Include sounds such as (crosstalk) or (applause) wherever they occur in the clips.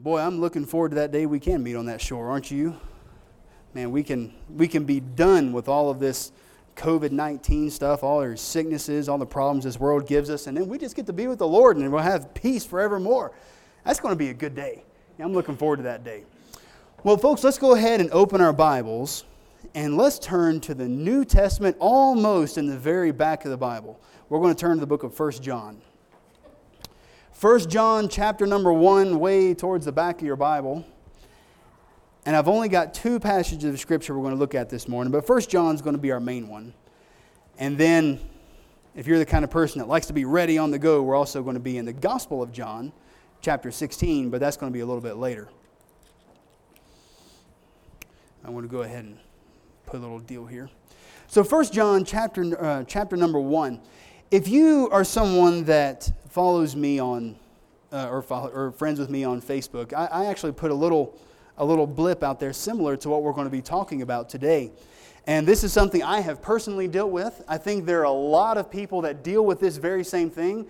Boy, I'm looking forward to that day we can meet on that shore, aren't you? Man, we can, we can be done with all of this COVID 19 stuff, all our sicknesses, all the problems this world gives us, and then we just get to be with the Lord and we'll have peace forevermore. That's going to be a good day. I'm looking forward to that day. Well, folks, let's go ahead and open our Bibles and let's turn to the New Testament, almost in the very back of the Bible. We're going to turn to the book of 1 John. 1 John chapter number 1, way towards the back of your Bible. And I've only got two passages of scripture we're going to look at this morning, but 1 John is going to be our main one. And then, if you're the kind of person that likes to be ready on the go, we're also going to be in the Gospel of John, chapter 16, but that's going to be a little bit later. I want to go ahead and put a little deal here. So, 1 John chapter, uh, chapter number 1. If you are someone that follows me on, uh, or, follow, or friends with me on Facebook, I, I actually put a little, a little blip out there similar to what we're going to be talking about today. And this is something I have personally dealt with. I think there are a lot of people that deal with this very same thing,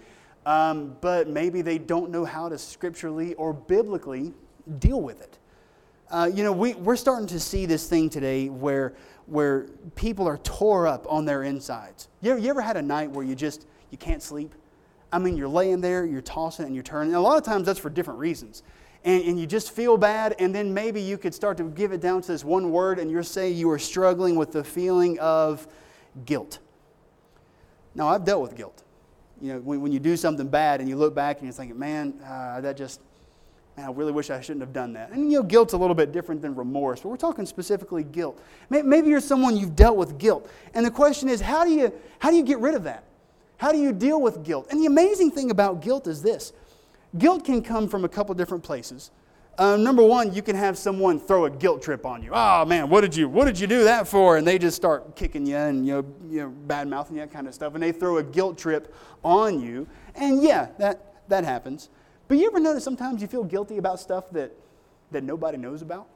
um, but maybe they don't know how to scripturally or biblically deal with it. Uh, you know, we, we're starting to see this thing today where, where people are tore up on their insides. You ever, you ever had a night where you just, you can't sleep? I mean, you're laying there, you're tossing and you're turning. And a lot of times that's for different reasons. And, and you just feel bad, and then maybe you could start to give it down to this one word, and you're saying you are struggling with the feeling of guilt. Now, I've dealt with guilt. You know, when, when you do something bad and you look back and you're thinking, man, uh, that just, man, I really wish I shouldn't have done that. And, you know, guilt's a little bit different than remorse, but we're talking specifically guilt. Maybe you're someone you've dealt with guilt. And the question is, how do you, how do you get rid of that? How do you deal with guilt? And the amazing thing about guilt is this guilt can come from a couple different places. Uh, number one, you can have someone throw a guilt trip on you. Oh man, what did you what did you do that for? And they just start kicking you and you know, you know bad mouthing you that kind of stuff, and they throw a guilt trip on you. And yeah, that that happens. But you ever notice sometimes you feel guilty about stuff that that nobody knows about?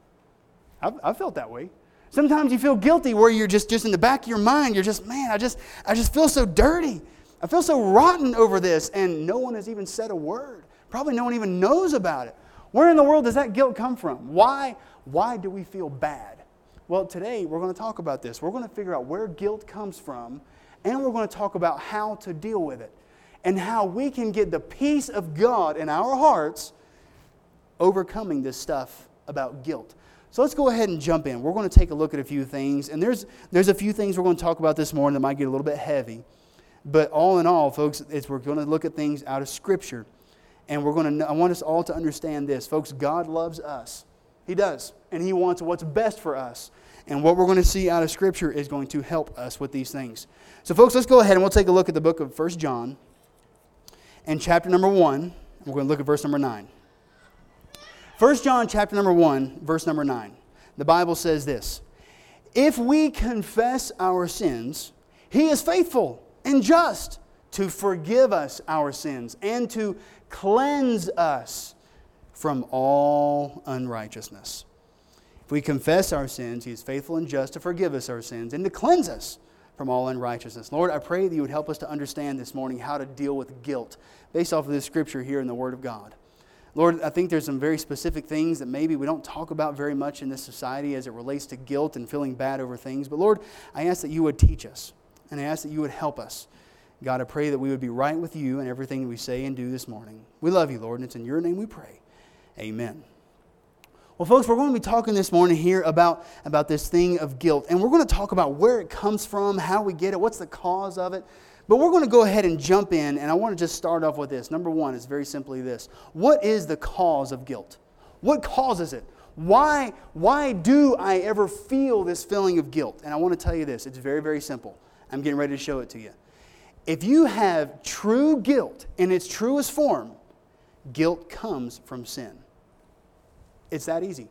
I've, I've felt that way. Sometimes you feel guilty where you're just just in the back of your mind, you're just man, I just I just feel so dirty. I feel so rotten over this, and no one has even said a word. Probably no one even knows about it. Where in the world does that guilt come from? Why, why do we feel bad? Well, today we're going to talk about this. We're going to figure out where guilt comes from, and we're going to talk about how to deal with it and how we can get the peace of God in our hearts overcoming this stuff about guilt. So let's go ahead and jump in. We're going to take a look at a few things, and there's, there's a few things we're going to talk about this morning that might get a little bit heavy. But all in all, folks, it's, we're going to look at things out of Scripture. And we're going to, I want us all to understand this. Folks, God loves us. He does. And He wants what's best for us. And what we're going to see out of Scripture is going to help us with these things. So, folks, let's go ahead and we'll take a look at the book of 1 John and chapter number 1. We're going to look at verse number 9. 1 John chapter number 1, verse number 9. The Bible says this If we confess our sins, He is faithful and just to forgive us our sins and to cleanse us from all unrighteousness. If we confess our sins, He is faithful and just to forgive us our sins and to cleanse us from all unrighteousness. Lord, I pray that you would help us to understand this morning how to deal with guilt based off of this scripture here in the Word of God. Lord, I think there's some very specific things that maybe we don't talk about very much in this society as it relates to guilt and feeling bad over things. But Lord, I ask that you would teach us and I ask that you would help us. God, I pray that we would be right with you in everything we say and do this morning. We love you, Lord, and it's in your name we pray. Amen. Well, folks, we're going to be talking this morning here about, about this thing of guilt, and we're going to talk about where it comes from, how we get it, what's the cause of it. But we're going to go ahead and jump in, and I want to just start off with this. Number one is very simply this What is the cause of guilt? What causes it? Why, why do I ever feel this feeling of guilt? And I want to tell you this it's very, very simple. I'm getting ready to show it to you. If you have true guilt in its truest form, guilt comes from sin. It's that easy,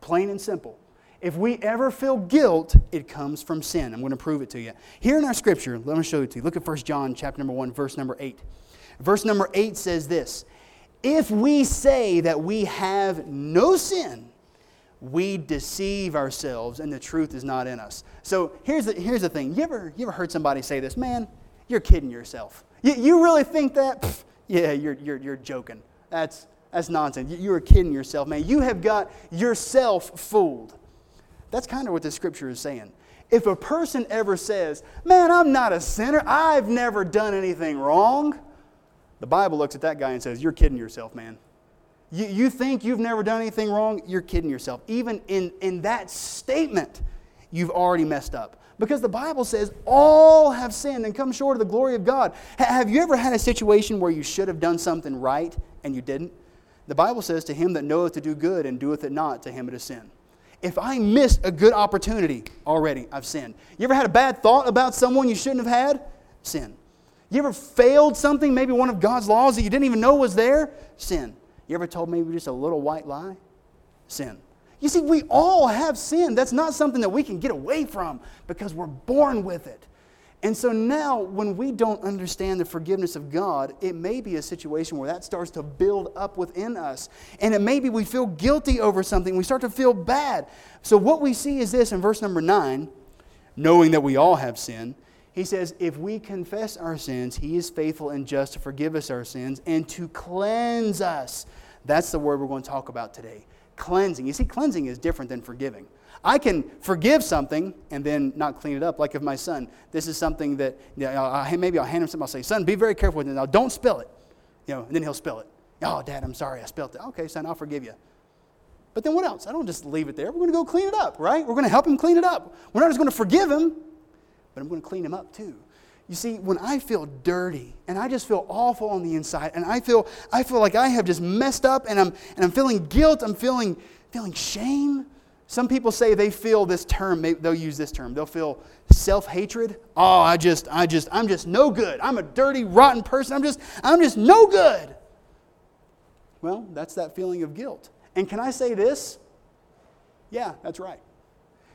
plain and simple. If we ever feel guilt, it comes from sin. I'm going to prove it to you. Here in our scripture, let me show it to you. Look at 1 John chapter number 1, verse number 8. Verse number 8 says this If we say that we have no sin, we deceive ourselves and the truth is not in us. So here's the, here's the thing. You ever, you ever heard somebody say this? Man, you're kidding yourself. You, you really think that? Pfft, yeah, you're, you're, you're joking. That's, That's nonsense. You are kidding yourself, man. You have got yourself fooled. That's kind of what the scripture is saying. If a person ever says, Man, I'm not a sinner, I've never done anything wrong, the Bible looks at that guy and says, You're kidding yourself, man. You, you think you've never done anything wrong? You're kidding yourself. Even in, in that statement, you've already messed up. Because the Bible says all have sinned and come short of the glory of God. have you ever had a situation where you should have done something right and you didn't? The Bible says, To him that knoweth to do good and doeth it not, to him it is sin. If I missed a good opportunity already, I've sinned. You ever had a bad thought about someone you shouldn't have had? Sin. You ever failed something, maybe one of God's laws that you didn't even know was there? Sin. You ever told maybe just a little white lie? Sin. You see, we all have sin. That's not something that we can get away from because we're born with it. And so now, when we don't understand the forgiveness of God, it may be a situation where that starts to build up within us. And it may be we feel guilty over something, we start to feel bad. So, what we see is this in verse number nine knowing that we all have sin. He says, If we confess our sins, He is faithful and just to forgive us our sins and to cleanse us. That's the word we're going to talk about today cleansing. You see, cleansing is different than forgiving. I can forgive something and then not clean it up. Like if my son, this is something that you know, maybe I'll hand him something. I'll say, "Son, be very careful with it. Now, don't spill it." You know, and then he'll spill it. Oh, Dad, I'm sorry, I spilled it. Okay, son, I'll forgive you. But then what else? I don't just leave it there. We're going to go clean it up, right? We're going to help him clean it up. We're not just going to forgive him, but I'm going to clean him up too. You see, when I feel dirty and I just feel awful on the inside and I feel, I feel like I have just messed up and I'm, and I'm feeling guilt, I'm feeling, feeling shame. Some people say they feel this term, they'll use this term, they'll feel self hatred. Oh, I just, I just, I'm just no good. I'm a dirty, rotten person. I'm just, I'm just no good. Well, that's that feeling of guilt. And can I say this? Yeah, that's right.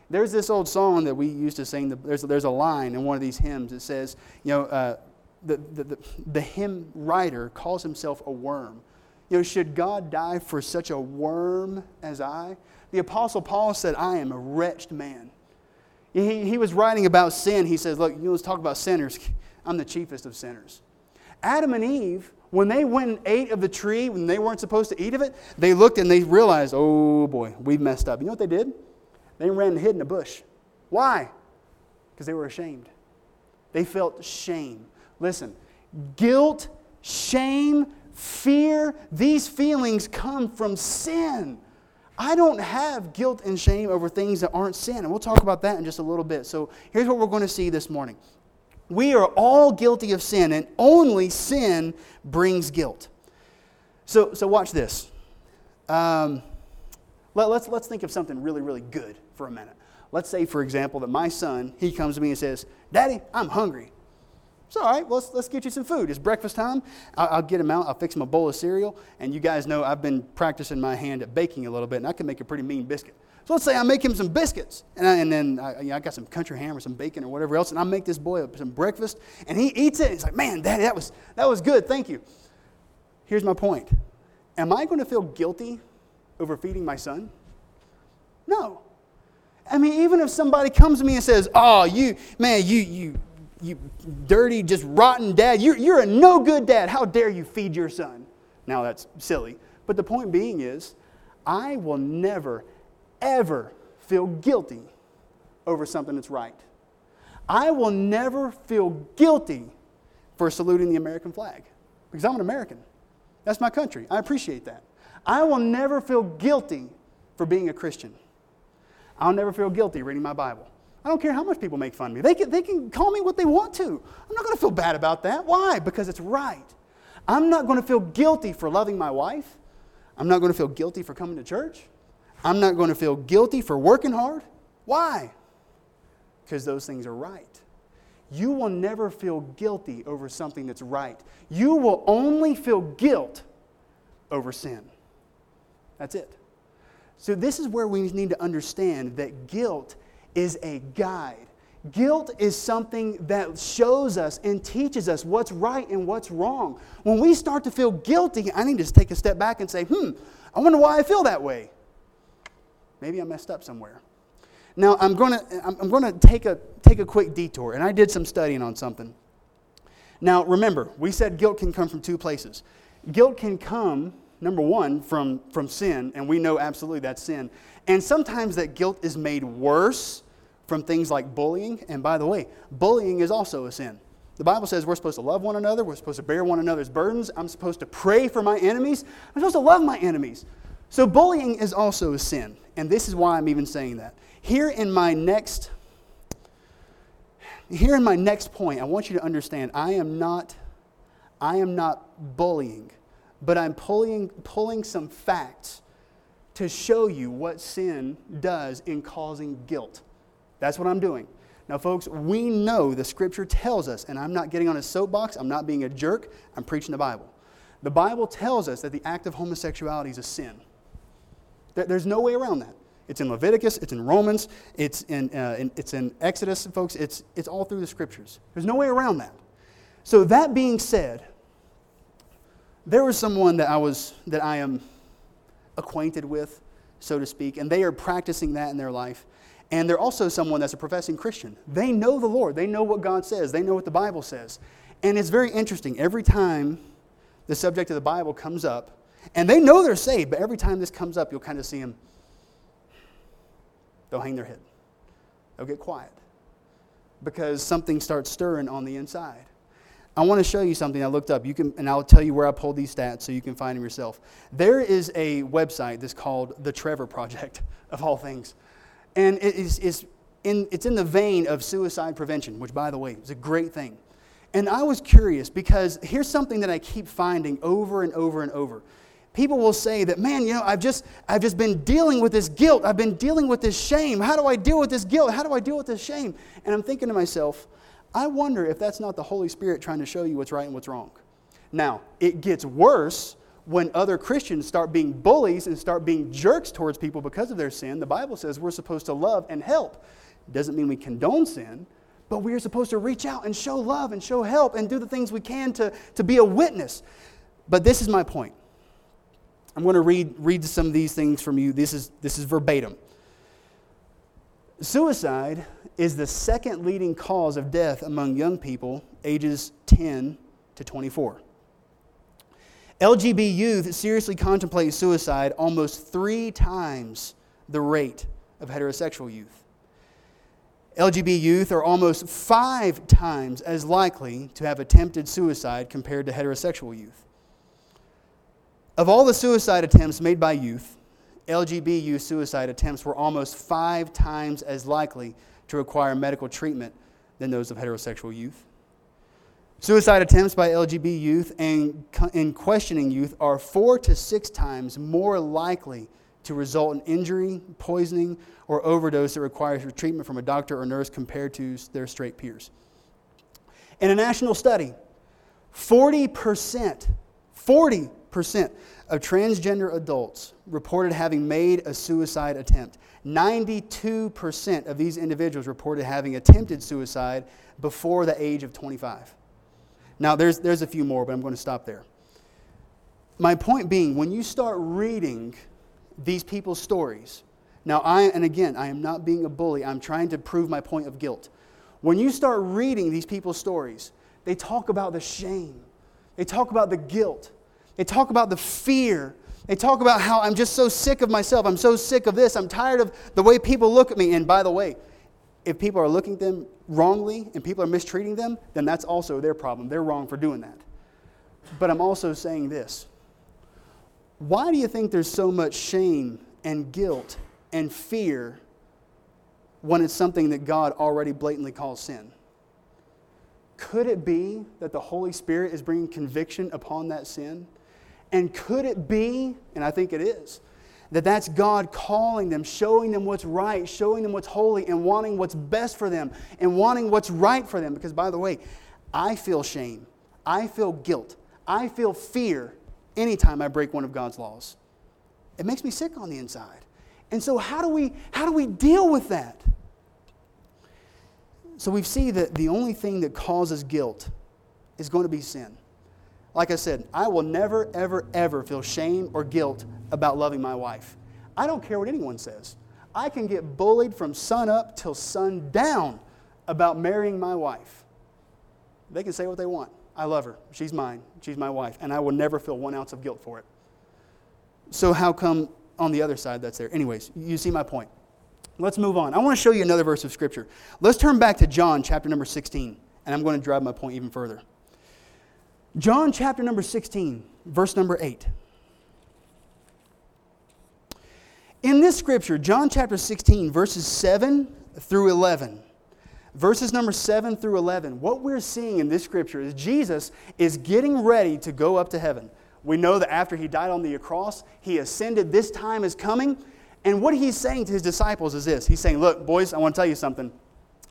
There's this old song that we used to sing. There's, there's a line in one of these hymns that says, you know, uh, the, the, the, the hymn writer calls himself a worm. You know, should God die for such a worm as I? The Apostle Paul said, I am a wretched man. He, he was writing about sin. He says, Look, you know, let's talk about sinners. (laughs) I'm the chiefest of sinners. Adam and Eve, when they went and ate of the tree, when they weren't supposed to eat of it, they looked and they realized, oh boy, we've messed up. You know what they did? They ran and hid in a bush. Why? Because they were ashamed. They felt shame. Listen, guilt, shame, fear, these feelings come from sin. I don't have guilt and shame over things that aren't sin. And we'll talk about that in just a little bit. So here's what we're going to see this morning. We are all guilty of sin, and only sin brings guilt. So, so watch this. Um, let, let's, let's think of something really, really good for a minute. Let's say, for example, that my son, he comes to me and says, Daddy, I'm hungry. It's all right, well, let's, let's get you some food. It's breakfast time. I'll, I'll, get him out. I'll fix him a bowl of cereal. And you guys know I've been practicing my hand at baking a little bit, and I can make a pretty mean biscuit. So let's say I make him some biscuits, and, I, and then I, you know, I, got some country ham or some bacon or whatever else, and I make this boy some breakfast, and he eats it. And he's like, man, Daddy, that was, that was good. Thank you. Here's my point Am I going to feel guilty over feeding my son? No. I mean, even if somebody comes to me and says, Oh, you, man, you, you, you dirty, just rotten dad, you're, you're a no good dad. How dare you feed your son? Now that's silly. But the point being is, I will never, ever feel guilty over something that's right. I will never feel guilty for saluting the American flag because I'm an American. That's my country. I appreciate that. I will never feel guilty for being a Christian. I'll never feel guilty reading my Bible. I don't care how much people make fun of me. They can, they can call me what they want to. I'm not going to feel bad about that. Why? Because it's right. I'm not going to feel guilty for loving my wife. I'm not going to feel guilty for coming to church. I'm not going to feel guilty for working hard. Why? Because those things are right. You will never feel guilty over something that's right. You will only feel guilt over sin. That's it. So, this is where we need to understand that guilt is a guide. Guilt is something that shows us and teaches us what's right and what's wrong. When we start to feel guilty, I need to just take a step back and say, hmm, I wonder why I feel that way. Maybe I messed up somewhere. Now, I'm going to I'm going to take a, take a quick detour, and I did some studying on something. Now, remember, we said guilt can come from two places. Guilt can come number one, from, from sin, and we know absolutely that's sin. And sometimes that guilt is made worse from things like bullying. And by the way, bullying is also a sin. The Bible says we're supposed to love one another, we're supposed to bear one another's burdens. I'm supposed to pray for my enemies, I'm supposed to love my enemies. So bullying is also a sin. And this is why I'm even saying that. Here in my next here in my next point, I want you to understand I am not I am not bullying, but I'm pulling pulling some facts to show you what sin does in causing guilt. That's what I'm doing. Now, folks, we know the scripture tells us, and I'm not getting on a soapbox, I'm not being a jerk, I'm preaching the Bible. The Bible tells us that the act of homosexuality is a sin. There's no way around that. It's in Leviticus, it's in Romans, it's in, uh, in, it's in Exodus, folks. It's, it's all through the scriptures. There's no way around that. So, that being said, there was someone that I was that I am acquainted with, so to speak, and they are practicing that in their life. And they're also someone that's a professing Christian. They know the Lord. They know what God says. They know what the Bible says. And it's very interesting. Every time the subject of the Bible comes up, and they know they're saved, but every time this comes up, you'll kind of see them they'll hang their head. They'll get quiet because something starts stirring on the inside. I want to show you something I looked up. You can, and I'll tell you where I pulled these stats so you can find them yourself. There is a website that's called the Trevor Project, (laughs) of all things. And it is, in, it's in the vein of suicide prevention, which, by the way, is a great thing. And I was curious because here's something that I keep finding over and over and over people will say that man you know i've just i've just been dealing with this guilt i've been dealing with this shame how do i deal with this guilt how do i deal with this shame and i'm thinking to myself i wonder if that's not the holy spirit trying to show you what's right and what's wrong. Now it gets worse when other christians start being bullies and start being jerks towards people because of their sin. The bible says we're supposed to love and help. Doesn't mean we condone sin but we are supposed to reach out and show love and show help and do the things we can to, to be a witness. But this is my point. I'm going to read, read some of these things from you. This is, this is verbatim. Suicide is the second leading cause of death among young people ages 10 to 24. LGB youth seriously contemplate suicide almost three times the rate of heterosexual youth. LGB youth are almost five times as likely to have attempted suicide compared to heterosexual youth. Of all the suicide attempts made by youth, LGB youth suicide attempts were almost five times as likely to require medical treatment than those of heterosexual youth. Suicide attempts by LGB youth and in questioning youth are four to six times more likely to result in injury, poisoning, or overdose that requires treatment from a doctor or nurse compared to their straight peers. In a national study, 40%, 40 percent of transgender adults reported having made a suicide attempt. 92% of these individuals reported having attempted suicide before the age of 25. Now, there's, there's a few more, but I'm going to stop there. My point being, when you start reading these people's stories, now, I, and again, I am not being a bully, I'm trying to prove my point of guilt. When you start reading these people's stories, they talk about the shame, they talk about the guilt, they talk about the fear. They talk about how I'm just so sick of myself. I'm so sick of this. I'm tired of the way people look at me. And by the way, if people are looking at them wrongly and people are mistreating them, then that's also their problem. They're wrong for doing that. But I'm also saying this why do you think there's so much shame and guilt and fear when it's something that God already blatantly calls sin? Could it be that the Holy Spirit is bringing conviction upon that sin? And could it be, and I think it is, that that's God calling them, showing them what's right, showing them what's holy, and wanting what's best for them, and wanting what's right for them? Because, by the way, I feel shame, I feel guilt, I feel fear anytime I break one of God's laws. It makes me sick on the inside. And so, how do we, how do we deal with that? So, we see that the only thing that causes guilt is going to be sin. Like I said, I will never, ever, ever feel shame or guilt about loving my wife. I don't care what anyone says. I can get bullied from sun up till sun down about marrying my wife. They can say what they want. I love her. She's mine. She's my wife. And I will never feel one ounce of guilt for it. so how come on the other side that's there? Anyways, you see my point. Let's move on. I want to show you another verse of Scripture. Let's turn back to John chapter number 16, and I'm going to drive my point even further. John chapter number 16, verse number 8. In this scripture, John chapter 16, verses 7 through 11, verses number 7 through 11, what we're seeing in this scripture is Jesus is getting ready to go up to heaven. We know that after he died on the cross, he ascended. This time is coming. And what he's saying to his disciples is this He's saying, Look, boys, I want to tell you something.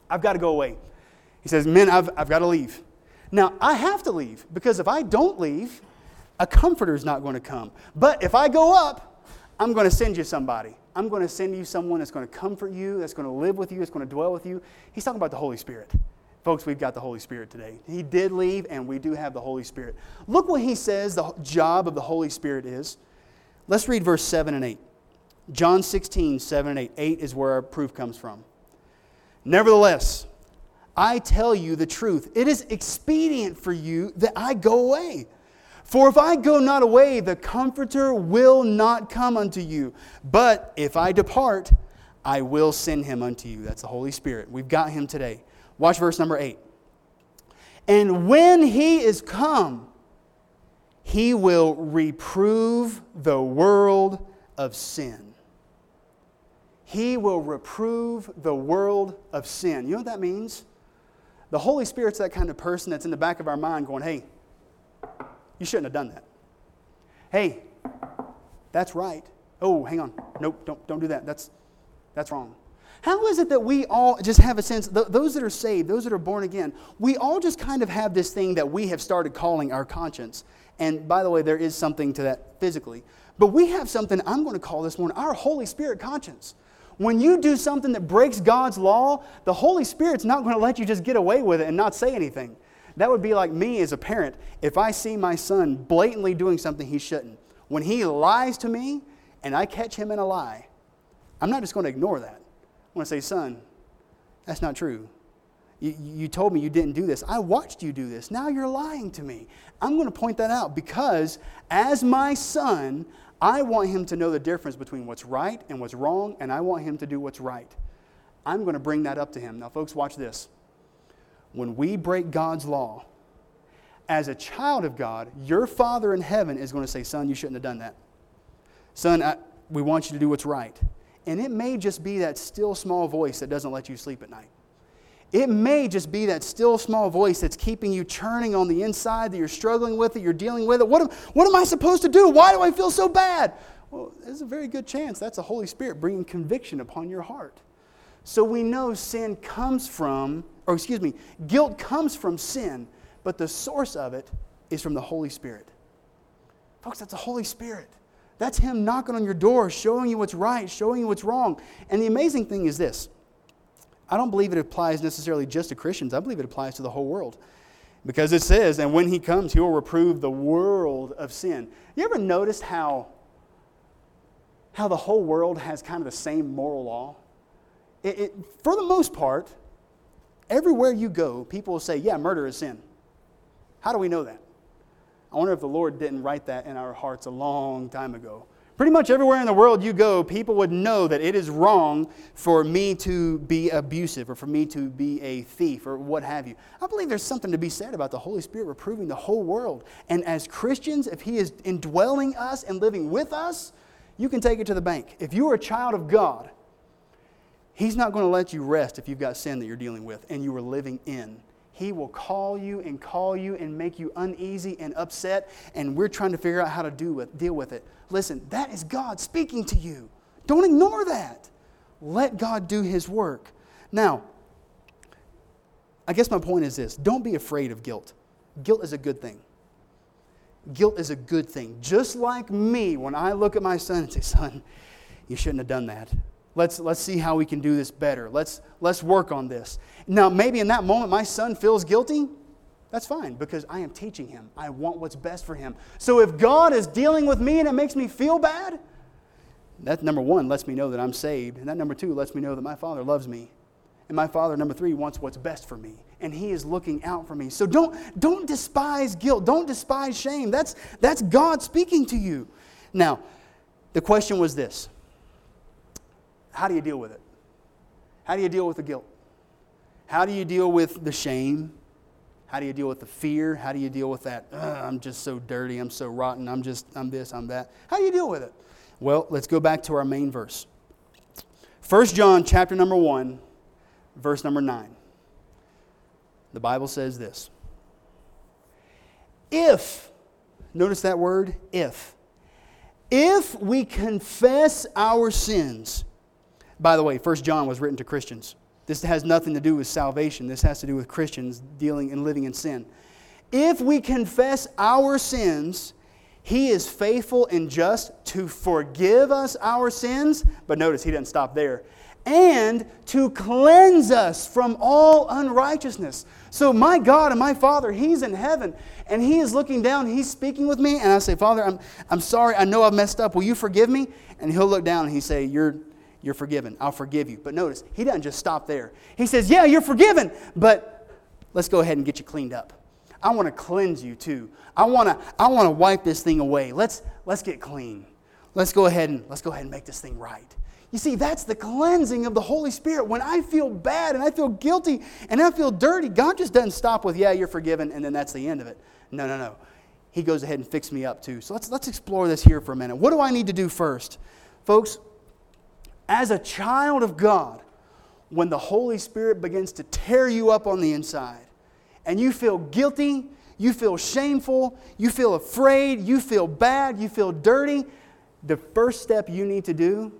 I've got to go away. He says, Men, I've, I've got to leave. Now, I have to leave because if I don't leave, a comforter is not going to come. But if I go up, I'm going to send you somebody. I'm going to send you someone that's going to comfort you, that's going to live with you, that's going to dwell with you. He's talking about the Holy Spirit. Folks, we've got the Holy Spirit today. He did leave, and we do have the Holy Spirit. Look what he says the job of the Holy Spirit is. Let's read verse 7 and 8. John 16, 7 and 8. 8 is where our proof comes from. Nevertheless, I tell you the truth. It is expedient for you that I go away. For if I go not away, the Comforter will not come unto you. But if I depart, I will send him unto you. That's the Holy Spirit. We've got him today. Watch verse number 8. And when he is come, he will reprove the world of sin. He will reprove the world of sin. You know what that means? The Holy Spirit's that kind of person that's in the back of our mind going, hey, you shouldn't have done that. Hey, that's right. Oh, hang on. Nope, don't, don't do that. That's, that's wrong. How is it that we all just have a sense, th- those that are saved, those that are born again, we all just kind of have this thing that we have started calling our conscience. And by the way, there is something to that physically. But we have something I'm going to call this morning our Holy Spirit conscience. When you do something that breaks God's law, the Holy Spirit's not going to let you just get away with it and not say anything. That would be like me as a parent if I see my son blatantly doing something he shouldn't. When he lies to me and I catch him in a lie, I'm not just going to ignore that. I'm going to say, son, that's not true. You, you told me you didn't do this. I watched you do this. Now you're lying to me. I'm going to point that out because as my son, I want him to know the difference between what's right and what's wrong, and I want him to do what's right. I'm going to bring that up to him. Now, folks, watch this when we break God's law, as a child of God, your Father in heaven is going to say, Son, you shouldn't have done that. Son, I, we want you to do what's right. And it may just be that still small voice that doesn't let you sleep at night. It may just be that still small voice that's keeping you churning on the inside, that you're struggling with it, you're dealing with it. What am, what am I supposed to do? Why do I feel so bad? Well, there's a very good chance that's the Holy Spirit bringing conviction upon your heart. So we know sin comes from or excuse me, guilt comes from sin, but the source of it is from the Holy Spirit. Folks, that's the Holy Spirit. That's Him knocking on your door, showing you what's right, showing you what's wrong. And the amazing thing is this I don't believe it applies necessarily just to Christians, I believe it applies to the whole world. Because it says, and when He comes, He will reprove the world of sin. You ever noticed how, how the whole world has kind of the same moral law? It, it, for the most part, Everywhere you go, people will say, yeah, murder is sin. How do we know that? I wonder if the Lord didn't write that in our hearts a long time ago. Pretty much everywhere in the world you go, people would know that it is wrong for me to be abusive or for me to be a thief or what have you. I believe there's something to be said about the Holy Spirit reproving the whole world. And as Christians, if He is indwelling us and living with us, you can take it to the bank. If you are a child of God, He's not going to let you rest if you've got sin that you're dealing with and you are living in. He will call you and call you and make you uneasy and upset, and we're trying to figure out how to do with, deal with it. Listen, that is God speaking to you. Don't ignore that. Let God do His work. Now, I guess my point is this don't be afraid of guilt. Guilt is a good thing. Guilt is a good thing. Just like me, when I look at my son and say, Son, you shouldn't have done that. Let's, let's see how we can do this better. Let's, let's work on this. Now, maybe in that moment my son feels guilty. That's fine because I am teaching him. I want what's best for him. So if God is dealing with me and it makes me feel bad, that number one lets me know that I'm saved. And that number two lets me know that my father loves me. And my father, number three, wants what's best for me. And he is looking out for me. So don't, don't despise guilt. Don't despise shame. That's, that's God speaking to you. Now, the question was this How do you deal with it? How do you deal with the guilt? How do you deal with the shame? How do you deal with the fear? How do you deal with that? I'm just so dirty. I'm so rotten. I'm just, I'm this, I'm that. How do you deal with it? Well, let's go back to our main verse. 1 John chapter number 1, verse number 9. The Bible says this. If, notice that word, if. If we confess our sins, by the way, First John was written to Christians. This has nothing to do with salvation. This has to do with Christians dealing and living in sin. If we confess our sins, he is faithful and just to forgive us our sins. But notice he doesn't stop there. And to cleanse us from all unrighteousness. So, my God and my Father, He's in heaven, and He is looking down, He's speaking with me, and I say, Father, I'm, I'm sorry, I know I've messed up. Will you forgive me? And He'll look down and He say, You're you're forgiven. I'll forgive you. But notice, he doesn't just stop there. He says, Yeah, you're forgiven, but let's go ahead and get you cleaned up. I want to cleanse you too. I want to I want to wipe this thing away. Let's let's get clean. Let's go ahead and let's go ahead and make this thing right. You see, that's the cleansing of the Holy Spirit. When I feel bad and I feel guilty and I feel dirty, God just doesn't stop with, yeah, you're forgiven, and then that's the end of it. No, no, no. He goes ahead and fixes me up too. So let's, let's explore this here for a minute. What do I need to do first? Folks, as a child of God, when the Holy Spirit begins to tear you up on the inside and you feel guilty, you feel shameful, you feel afraid, you feel bad, you feel dirty, the first step you need to do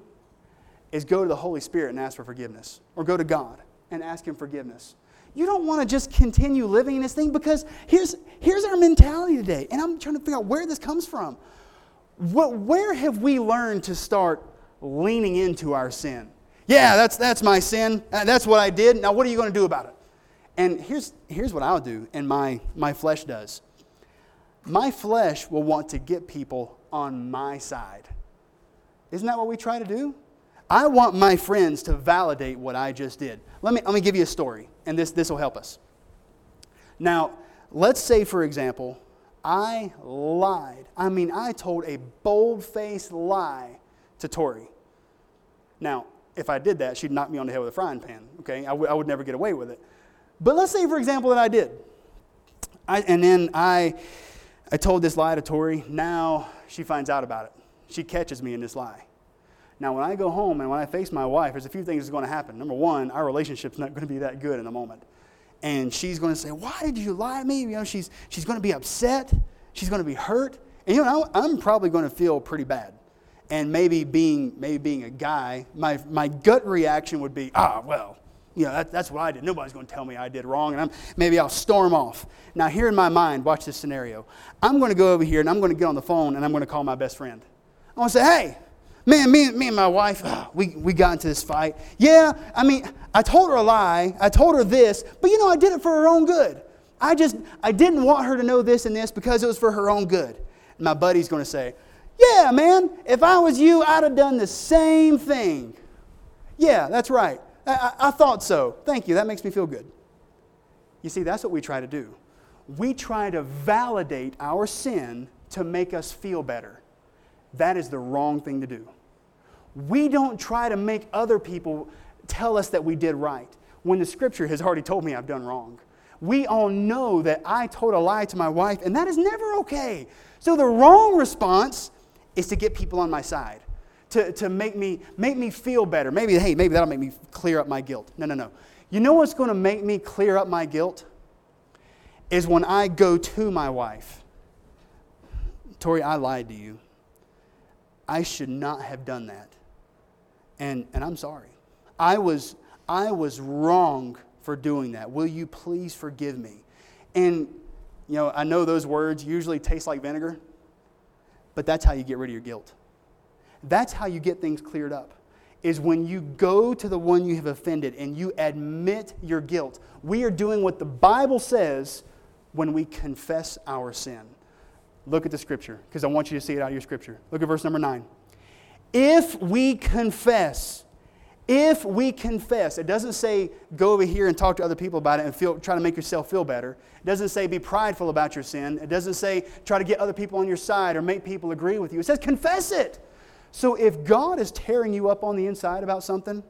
is go to the Holy Spirit and ask for forgiveness, or go to God and ask Him forgiveness. You don't want to just continue living in this thing because here's, here's our mentality today. And I'm trying to figure out where this comes from. What, where have we learned to start leaning into our sin. Yeah, that's, that's my sin. Uh, that's what I did. Now, what are you going to do about it? And here's, here's what I'll do, and my, my flesh does. My flesh will want to get people on my side. Isn't that what we try to do? I want my friends to validate what I just did. Let me, let me give you a story, and this, this will help us. Now, let's say, for example, I lied. I mean, I told a bold faced lie to Tori. Now, if I did that, she'd knock me on the head with a frying pan, okay? I, w- I would never get away with it. But let's say, for example, that I did. I, and then I, I told this lie to Tori. Now she finds out about it. She catches me in this lie. Now, when I go home and when I face my wife, there's a few things that's going to happen. Number one, our relationship's not going to be that good in a moment. And she's going to say, Why did you lie to me? You know, she's, she's going to be upset. She's going to be hurt. And, you know, I'm probably going to feel pretty bad and maybe being maybe being a guy, my, my gut reaction would be, ah, well, you know, that, that's what I did. Nobody's going to tell me I did wrong, and I'm, maybe I'll storm off. Now, here in my mind, watch this scenario. I'm going to go over here and I'm going to get on the phone and I'm going to call my best friend. I want to say, hey, man, me, me and my wife, oh, we, we got into this fight. Yeah, I mean, I told her a lie. I told her this, but you know, I did it for her own good. I just, I didn't want her to know this and this because it was for her own good. And my buddy's going to say, yeah, man, if I was you, I'd have done the same thing. Yeah, that's right. I, I, I, thought so. Thank you. That makes me feel good. You see, that's what we try to do. We try to validate our sin to make us feel better. That is the wrong thing to do. We don't try to make other people tell us that we did right when the scripture has already told me I've done wrong. We all know that I told a lie to my wife, and that is never okay. So the wrong response is to get people on my side, to, to make, me, make me feel better. Maybe, hey, maybe that'll make me clear up my guilt. No, no, no. You know what's going to make me clear up my guilt? Is when I go to my wife. Tori, I lied to you. I should not have done that. And, and I'm sorry. I was, I was wrong for doing that. Will you please forgive me? And, you know, I know those words usually taste like vinegar. But that's how you get rid of your guilt. That's how you get things cleared up. Is when you go to the one you have offended and you admit your guilt. We are doing what the Bible says when we confess our sin. Look at the scripture, because I want you to see it out of your scripture. Look at verse number nine. If we confess, if we confess, it doesn't say go over here and talk to other people about it and feel, try to make yourself feel better. It doesn't say be prideful about your sin. It doesn't say try to get other people on your side or make people agree with you. It says confess it. So if God is tearing you up on the inside about something,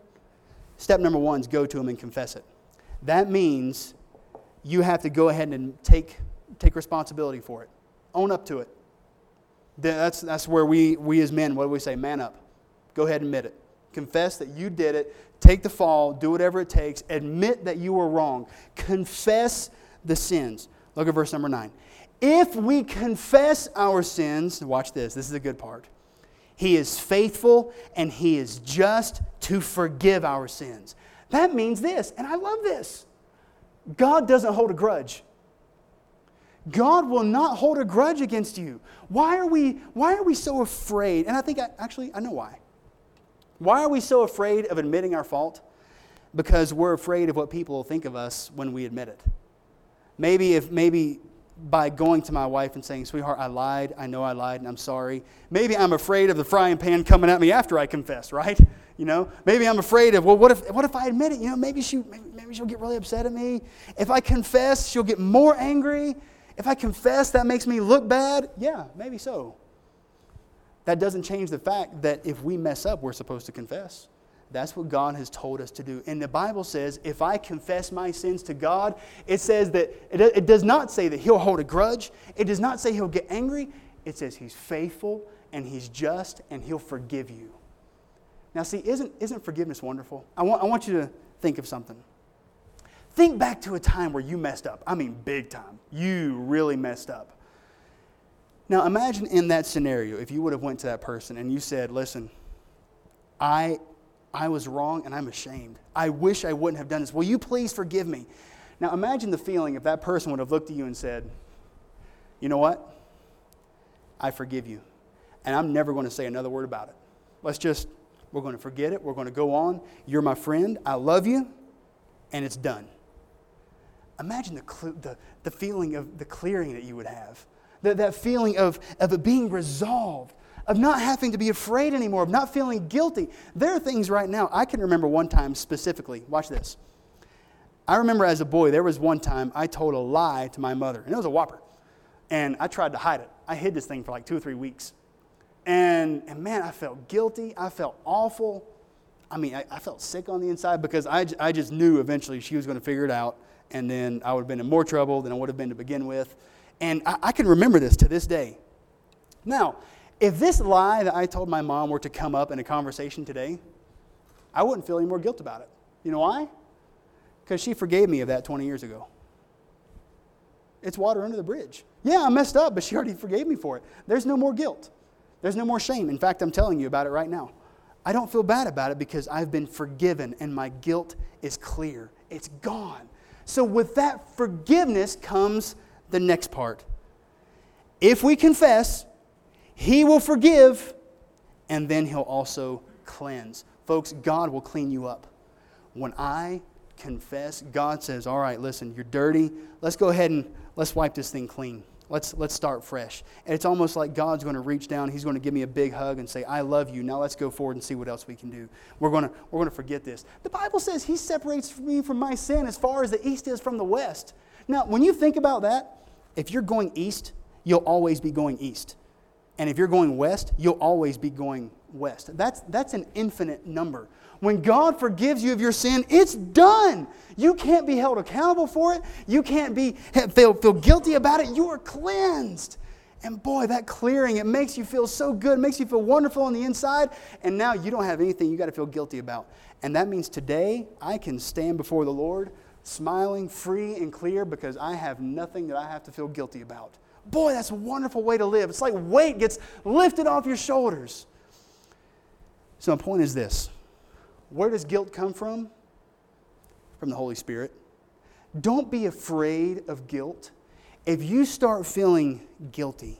step number one is go to Him and confess it. That means you have to go ahead and take, take responsibility for it, own up to it. That's, that's where we, we as men, what do we say? Man up. Go ahead and admit it. Confess that you did it. Take the fall. Do whatever it takes. Admit that you were wrong. Confess the sins. Look at verse number nine. If we confess our sins, watch this, this is a good part. He is faithful and He is just to forgive our sins. That means this, and I love this God doesn't hold a grudge. God will not hold a grudge against you. Why are we, why are we so afraid? And I think, I, actually, I know why. Why are we so afraid of admitting our fault? Because we're afraid of what people will think of us when we admit it. Maybe if maybe by going to my wife and saying, Sweetheart, I lied. I know I lied and I'm sorry. Maybe I'm afraid of the frying pan coming at me after I confess, right? (laughs) You know, maybe I'm afraid of, well, what if, what if I admit it? You know, maybe, she, maybe, maybe she'll get really upset at me. If I confess, she'll get more angry. If I confess, that makes me look bad. Yeah, maybe so. That doesn't change the fact that if we mess up, we're supposed to confess. That's what God has told us to do. And the Bible says, if I confess my sins to God, it says that it, it, does not say that He'll hold a grudge. It does not say He'll get angry. It says He's faithful and He's just and He'll forgive you. Now, see, isn't, isn't forgiveness wonderful? I want, I want you to think of something. Think back to a time where you messed up. I mean, big time. You really messed up. Now, imagine in that scenario if you would have went to that person and you said, "Listen, I I was wrong and I'm ashamed. I wish I wouldn't have done this. Will you please forgive me? Now imagine the feeling if that person would have looked at you and said, You know what? I forgive you. And I'm never going to say another word about it. Let's just, we're going to forget it. We're going to go on. You're my friend. I love you. And it's done. Imagine the, the, the feeling of the clearing that you would have, that, that feeling of, of it being resolved of not having to be afraid anymore, of not feeling guilty. There are things right now. I can remember one time specifically. Watch this. I remember as a boy, there was one time I told a lie to my mother, and it was a whopper. And I tried to hide it. I hid this thing for like two or three weeks. And, and man, I felt guilty. I felt awful. I mean, I, I felt sick on the inside because I, I just knew eventually she was going to figure it out. And then I would have been in more trouble than I would have been to begin with. And I, I can remember this to this day. Now, if this lie that I told my mom were to come up in a conversation today, I wouldn't feel any more guilt about it. You know why? Because she forgave me of that 20 years ago. It's water under the bridge. Yeah, I messed up, but she already forgave me for it. There's no more guilt. There's no more shame. In fact, I'm telling you about it right now. I don't feel bad about it because I've been forgiven and my guilt is clear. It's gone. So, with that forgiveness comes the next part. If we confess, he will forgive, and then He'll also cleanse. Folks, God will clean you up. When I confess, God says, All right, listen, you're dirty. Let's go ahead and let's wipe this thing clean. Let's, let's start fresh. And it's almost like God's going to reach down. He's going to give me a big hug and say, I love you. Now let's go forward and see what else we can do. We're going to, we're going to forget this. The Bible says He separates me from my sin as far as the east is from the west. Now, when you think about that, if you're going east, you'll always be going east. And if you're going west, you'll always be going west. That's, that's an infinite number. When God forgives you of your sin, it's done. You can't be held accountable for it. You can't be, feel, feel guilty about it. You are cleansed. And boy, that clearing, it makes you feel so good, it makes you feel wonderful on the inside. And now you don't have anything you got to feel guilty about. And that means today I can stand before the Lord smiling, free, and clear because I have nothing that I have to feel guilty about. Boy, that's a wonderful way to live. It's like weight gets lifted off your shoulders. So, my point is this where does guilt come from? From the Holy Spirit. Don't be afraid of guilt. If you start feeling guilty,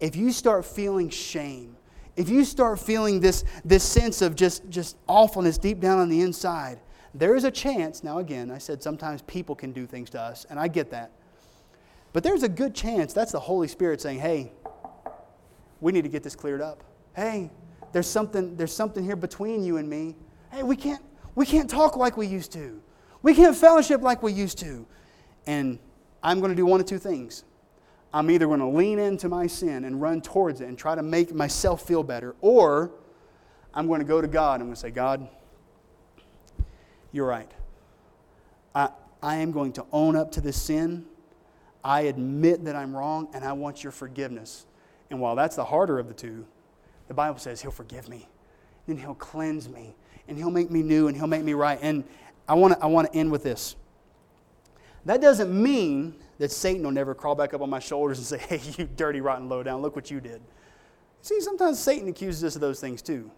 if you start feeling shame, if you start feeling this, this sense of just, just awfulness deep down on the inside, there is a chance. Now, again, I said sometimes people can do things to us, and I get that. But there's a good chance that's the Holy Spirit saying, hey, we need to get this cleared up. Hey, there's something, there's something here between you and me. Hey, we can't, we can't talk like we used to. We can't fellowship like we used to. And I'm going to do one of two things. I'm either going to lean into my sin and run towards it and try to make myself feel better, or I'm going to go to God. I'm going to say, God, you're right. I, I am going to own up to this sin. I admit that I'm wrong, and I want your forgiveness. And while that's the harder of the two, the Bible says He'll forgive me, then He'll cleanse me, and He'll make me new, and He'll make me right. And I want to I want to end with this. That doesn't mean that Satan will never crawl back up on my shoulders and say, (laughs) Hey, you dirty, rotten, low down, look what you did. See, sometimes Satan accuses us of those things too.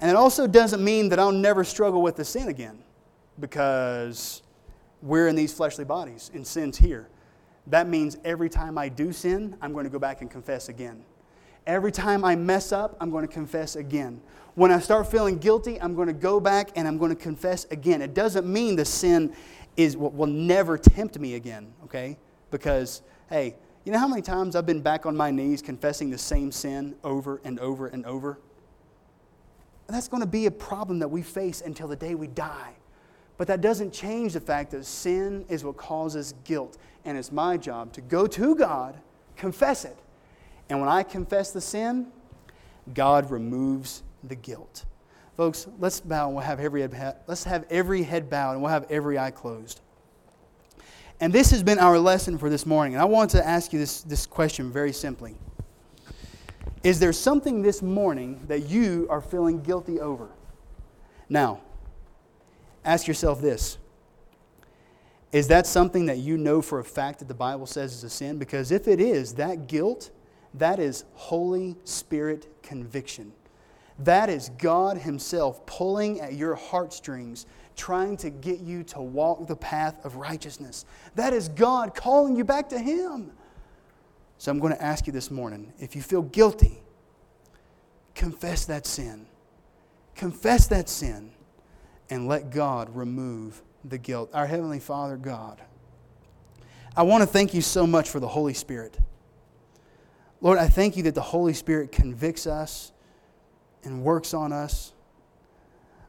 And it also doesn't mean that I'll never struggle with the sin again because we're in these fleshly bodies and sin's here. That means every time I do sin, I'm going to go back and confess again. Every time I mess up, I'm going to confess again. When I start feeling guilty, I'm going to go back and I'm going to confess again. It doesn't mean the sin is will never tempt me again, okay? Because hey, you know how many times I've been back on my knees confessing the same sin over and over and over? That's going to be a problem that we face until the day we die. But that doesn't change the fact that sin is what causes guilt. And it's my job to go to God, confess it. And when I confess the sin, God removes the guilt. Folks, let's bow and we'll have every head, let's have every head bowed and we'll have every eye closed. And this has been our lesson for this morning. And I want to ask you this, this question very simply. Is there something this morning that you are feeling guilty over? Now, ask yourself this Is that something that you know for a fact that the Bible says is a sin? Because if it is, that guilt, that is Holy Spirit conviction. That is God Himself pulling at your heartstrings, trying to get you to walk the path of righteousness. That is God calling you back to Him. So I'm going to ask you this morning if you feel guilty, confess that sin. Confess that sin and let God remove the guilt. Our Heavenly Father, God, I want to thank you so much for the Holy Spirit. Lord, I thank you that the Holy Spirit convicts us and works on us.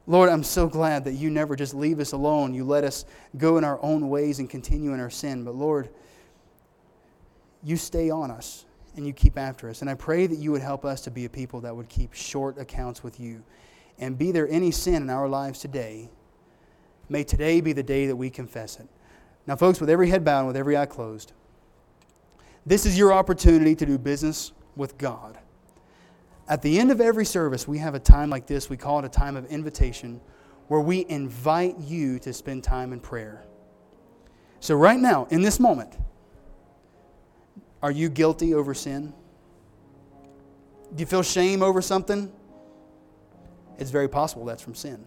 Lord, I'm so glad that you never just leave us alone. You let us go in our own ways and continue in our sin. But Lord, you stay on us and you keep after us. And I pray that you would help us to be a people that would keep short accounts with you and be there any sin in our lives today, may today be the day that we confess it. Now, folks, with every head bowed and with every eye closed, this is your opportunity to do business with God. At the end of every service, we have a time like this. We call it a time of invitation where we invite you to spend time in prayer. So, right now, in this moment, are you guilty over sin? Do you feel shame over something? it's very possible that's from sin.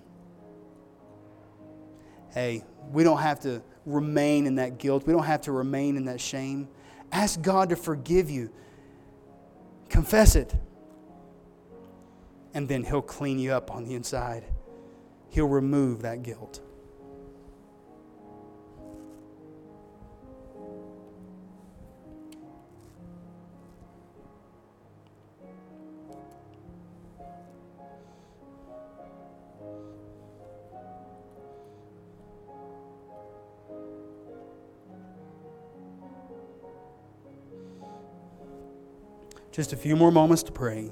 Hey, we don't have to remain in that guilt. We don't have to remain in that shame. Ask God to forgive you. Confess it. And then He'll clean you up on the inside. He'll remove that guilt. Just a few more moments to pray.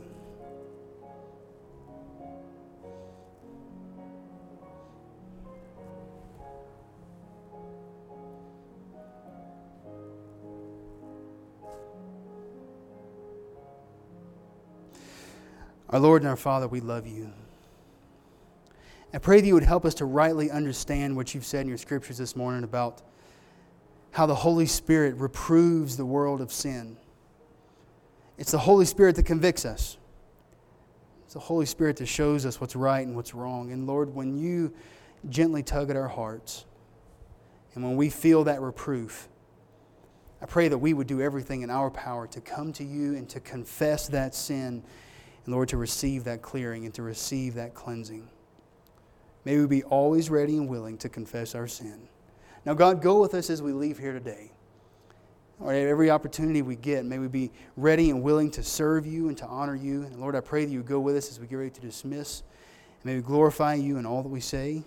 Our Lord and our Father, we love you. I pray that you would help us to rightly understand what you've said in your scriptures this morning about how the Holy Spirit reproves the world of sin. It's the Holy Spirit that convicts us. It's the Holy Spirit that shows us what's right and what's wrong. And Lord, when you gently tug at our hearts, and when we feel that reproof, I pray that we would do everything in our power to come to you and to confess that sin, and Lord, to receive that clearing and to receive that cleansing. May we be always ready and willing to confess our sin. Now, God, go with us as we leave here today or every opportunity we get, may we be ready and willing to serve you and to honor you. And Lord, I pray that you go with us as we get ready to dismiss. And may we glorify you in all that we say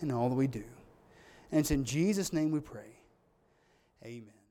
and all that we do. And it's in Jesus' name we pray. Amen.